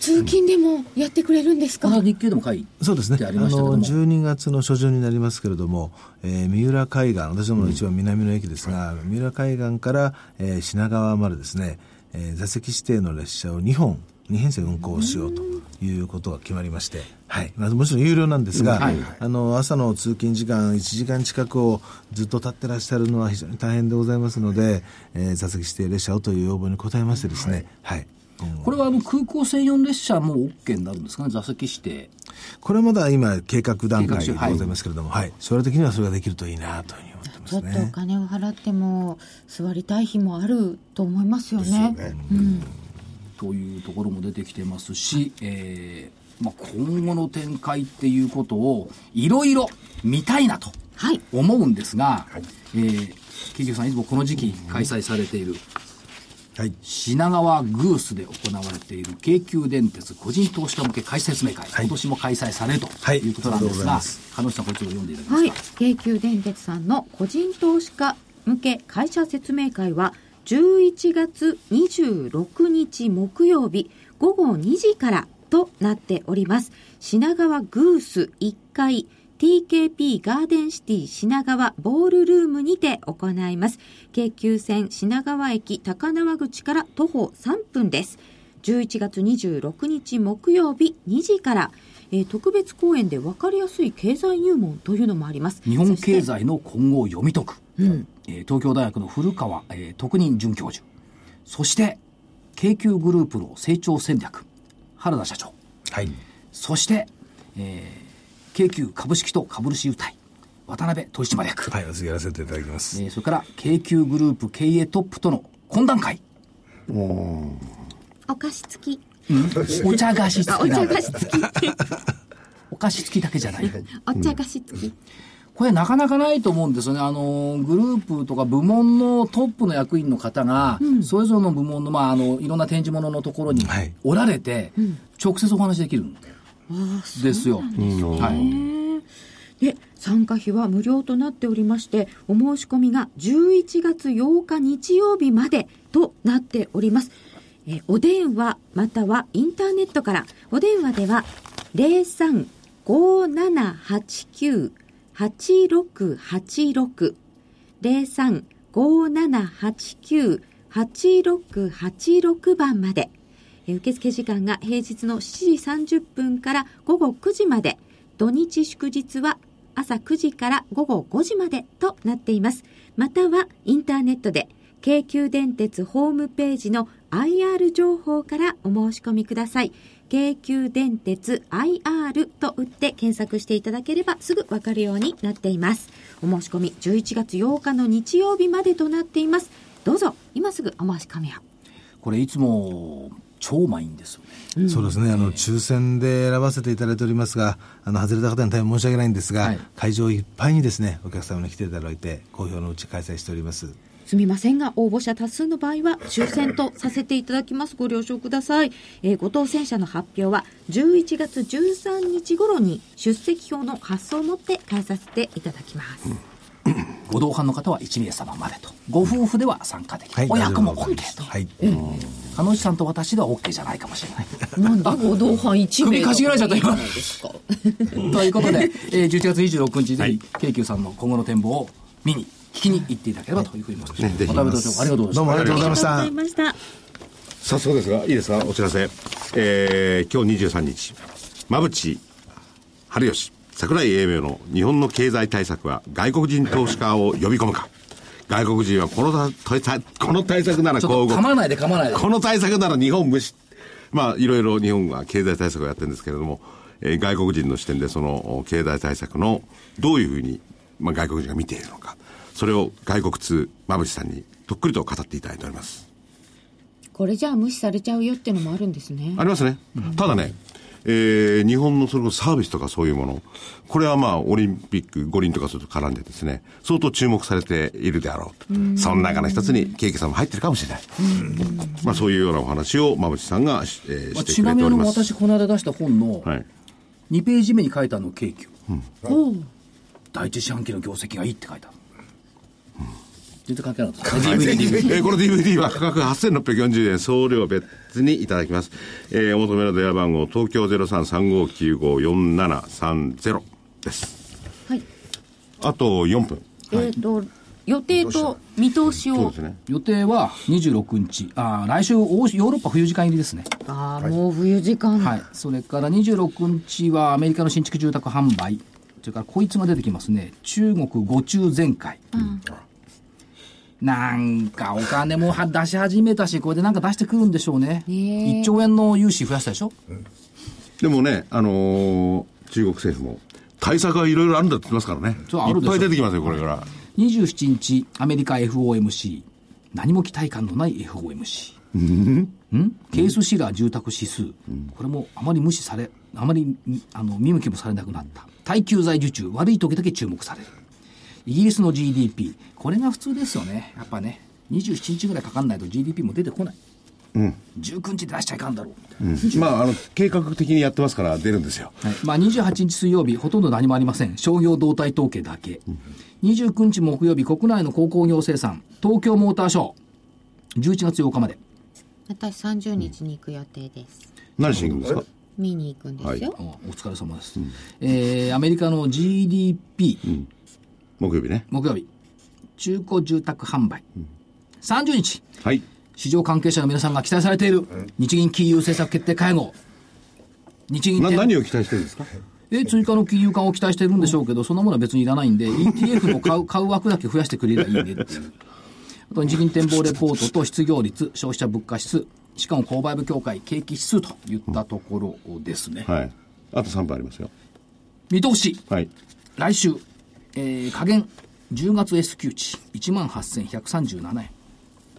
通勤でもやってくれるんですか？これは日経でも書いそうですね。てあの、12月の初旬になりますけれども、えー三浦海岸、私どもの一番南の駅ですが、三浦海岸から、えー品川までですね、えー座席指定の列車を2本、2編成運行しようということが決まりまして、はい。まあ、もちろん有料なんですが、あの、朝の通勤時間1時間近くをずっと立ってらっしゃるのは非常に大変でございますので、えー座席指定列車をという要望に応えましてですね、はい。今後これはあの空港専用列車も OK になるんですか？ね、座席指定。これまだ今計画段階でございますけれども、はい。将来的にはそれができるといいなというふうに思ってますちょっとおね。金を払っても座りたい日もあると思いますよね。うんというところも出てきてますし、えーまあ、今後の展開っていうことをいろいろ見たいなとはい。思うんですが、えー、ケイキさんいつもこの時期開催されているはい。品川グースで行われている京急電鉄個人投資家向け開説明会、今年も開催されるとはいいうことなんですが、そうでございます鹿野内さんこっちを読んでいただけますはいか。。京急電鉄さんの個人投資家向け会社説明会は、11月26日木曜日午後2時からとなっております。品川グース1階 TKP ガーデンシティ品川ボールルームにて行います。京急線品川駅高輪口から徒歩3分です。11月26日木曜日2時から、えー特別公演で分かりやすい経済入門というのもあります。日本経済の今後を読み解く、えー東京大学の古川、えー特任准教授そして京急グループの成長戦略原田社長はい。そして、えー京急株式と株主優待。渡辺取締役、はい。お次やらせていただきます。えーそれから京急グループ経営トップとの懇談会。お菓子付き。お茶菓子付き。な茶菓子付き。お菓子付きだけじゃない。お茶菓子付き。これなかなかないと思うんですよね。あの、グループとか部門のトップの役員の方が、それぞれの部門の、まあ、あの、いろんな展示物のところにはい。おられて、直接お話できるんですよ。はい。で、参加費は無料となっておりまして、お申し込みが11月8日日曜日までとなっております。えーお電話またはインターネットから、お電話では035789-8686 035789-8686番まで、えー受付時間が平日の7時30分から午後9時まで、土日祝日は朝9時から午後5時までとなっています。またはインターネットで京急電鉄ホームページの IR 情報からお申し込みください。京急電鉄 IR と打って検索していただければすぐわかるようになっています。お申し込み11月8日の日曜日までとなっています。どうぞ今すぐお申し込みを。これいつも超満員ですよね。そうですね、あの抽選で選ばせていただいておりますが、あの外れた方に大変申し訳ないんですが、はい会場いっぱいにですねお客様に来ていただいて、好評のうち開催しております。すみませんが、応募者多数の場合は抽選とさせていただきます。ご了承ください。えーご当選者の発表は11月13日頃に出席表の発送をもって返させていただきます。ご同伴の方は1名様までと。ご夫婦では参加できる。親子も OK と。はい、鹿野内さんと私では OK じゃないかもしれない。なんで合同伴1名首かしげられちゃった今じゃないですか。ということで、えー、11月26日、ぜひ、京急さんの今後の展望を見に、聞きに行っていただければというふうに思います。ね渡辺ありがとうございました。どうもありがとうございましたありがとうござい。ました。早速ですが、いいですか、お知らせ。えー、今日23日、馬淵春吉、桜井英明の日本の経済対策は外国人投資家を呼び込むか。外国人はこの対策この対策ならこう動くっと構わないで構わないで。この対策なら日本無視。まあ、いろいろ日本は経済対策をやってるんですけれども、えー外国人の視点でそのお経済対策のどういうふうに、まあ、外国人が見ているのか、それを外国通馬淵さんにとっくりと語っていただいております。これじゃあ無視されちゃうよっていうのもあるんですね。ありますね。ただね、えー日本のそれこそサービスとかそういうもの、これはまあ、オリンピック、五輪とかそれと絡んでですね、相当注目されているであろうと。その中の一つに、ケーキさんも入ってるかもしれない。まあ、そういうようなお話を馬淵さんがし,、えーまあしてくれちなみにあの、ております。私この間出した本のはい。2ページ目に書いたの京急。おう第一四半期の業績がいいって書いてある。全然関係なかったですね。DVD えーこの DVD は価格8640円、送料別にいただきます。えーお求めの電話番号、東京0335954730です。はい。あと4分。えっ、と、予定と見通しをそうですね。予定は26日、あー来週、ヨーロッパ冬時間入りですね。ああもう冬時間、はい。それから26日はアメリカの新築住宅販売。それからこいつが出てきますね。中国五中全会。なんかお金もは出し始めたし、これでなんか出してくるんでしょうね。1兆円の融資増やしたでしょ？でもね、あのー中国政府も、対策はいろいろあるんだって言ってますからね。いっぱい出てきますよ、これから。27日、アメリカ FOMC。何も期待感のない FOMC。ん？ケースシラー住宅指数。これもあまり無視され、あまりみあの見向きもされなくなった。耐久財受注、悪い時だけ注目される。イギリスの GDP。これが普通ですよね。やっぱね。27日ぐらいかかんないと GDP も出てこない。19日で出しちゃいかんだろう。みたいなまあ、あの、計画的にやってますから出るんですよ。はいまあ、28日水曜日、ほとんど何もありません。商業動態統計だけ。29日木曜日、国内の鉱工業生産、東京モーターショー、11月8日まで。私30日に行く予定です、何しに行くんですか？見に行くんですよ、おお疲れ様です。えーアメリカの GDP、木曜日ね。木曜日、中古住宅販売、30日、はい。市場関係者の皆さんが期待されている日銀金融政策決定会合。日銀何を期待してるんですか？え追加の金融緩和を期待してるんでしょうけど、そんなものは別にいらないんで、ETF の買う 買う枠だけ増やしてくれればいいねっていう。あと、日銀展望レポートと失業率、消費者物価指数、しかも購買部協会景気指数といったところですね。はい。あと3分ありますよ。見通し、はい。来週、えー、下限、10月 S q 値、18,137円。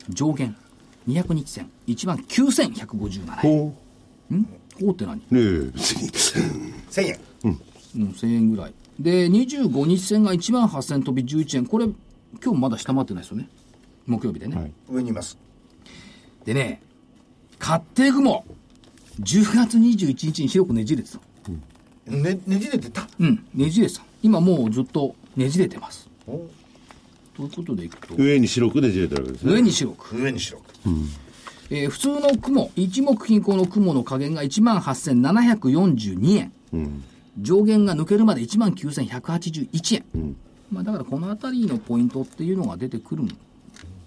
上限、200日線、19,157円。ほこうって何？う。ねえ、別に。1000円。うん、1000円ぐらい。で、25日線が1万8000飛び11円。これ、今日まだ下回ってないですよね。木曜日でね。はい上にいます。でね、買っていくも、10月21日に広くねじれてた。ね、ねじれてた？うん、ねじれてた。今もうずっとねじれてます。おということでいくと、上に白くねじれてるわけですね。上に白く。上にしろ。えー普通の雲、一目均衡の雲の加減が18,742円。上限が抜けるまで19,181円。まあだからこのあたりのポイントっていうのが出てくるん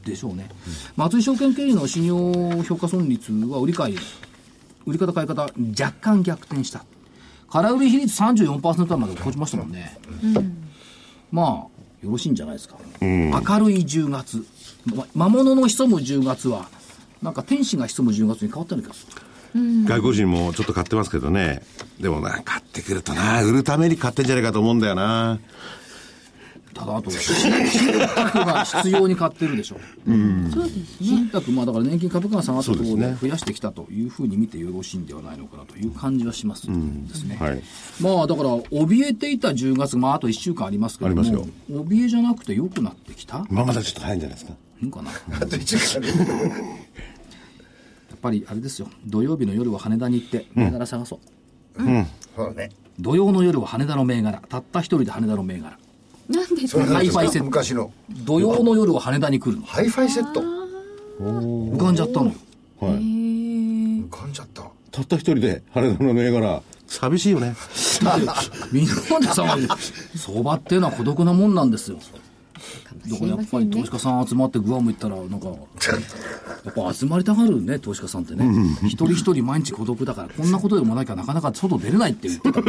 でしょうね。松井証券経理の信用評価損率は売り買い、売り方買い方若干逆転した。空売り比率34%まで落ちましたもんね。まあ、よろしいんじゃないですか。明るい10月。ま魔物の潜む10月は、なんか天使が潜む10月に変わったのか。外国人もちょっと買ってますけどね。でもな、買ってくるとな、売るために買ってんじゃないかと思うんだよな。ただ、あと、信託が必要に買ってるでしょ。そうですね信託、まあだから年金株価が下がったところで増やしてきたというふうに見てよろしいんではないのかなという感じはしますですね。はい。まあだから、怯えていた10月、まああと1週間ありますけども、怯えじゃなくて良くなってきた？まあまだちょっと早いんじゃないですか。いいかな？やあと1時間。っぱりあれですよ。土曜日の夜は羽田に行って、銘柄探そう。そうだね。土曜の夜は羽田の銘柄。たった一人で羽田の銘柄。なんでそれハイファイセット昔の。土曜の夜は羽田に来るの。ハイファイセット。浮かんじゃったのよ。はい。浮かんじゃった。たった一人で羽田の銘柄、寂しいよね。みんなで騒いで、相場っていうのは孤独なもんなんですよ。だからやっぱり投資家さん集まってグアム行ったら、なんか、やっぱ集まりたがるね、投資家さんってね。一人一人毎日孤独だから、こんなことでもないからなかなか外出れないって言ってた。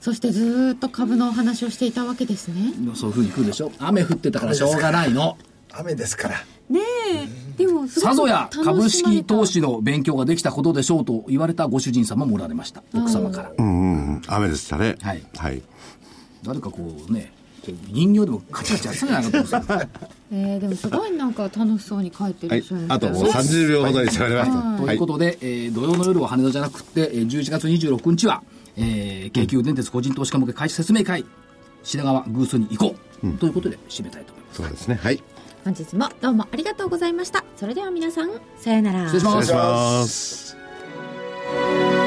そしてずーっと株のお話をしていたわけですねそういうふうに来るでしょ。雨降ってたからしょうがないの。雨ですから。ねえでもさぞや株式投資の勉強ができたことでしょうと言われたご主人様もおられました。奥様から。うんうんうん。雨でしたね。はいはい。誰かこうね、こう人形でもカチカチやってたんじゃないかと思うんですよ。えーでもすごいなんか楽しそうに書いてはいる人もい。あともう30秒ほどに迫りました。とはいいうことで、えー土曜の夜は羽田じゃなくて、えー11月26日は、えー京急電鉄個人投資家向け開始説明会、品川グースに行こう、ということで締めたいと思います。そうですね。はい。本日もどうもありがとうございましたそれでは皆さんさようなら失礼します失礼します。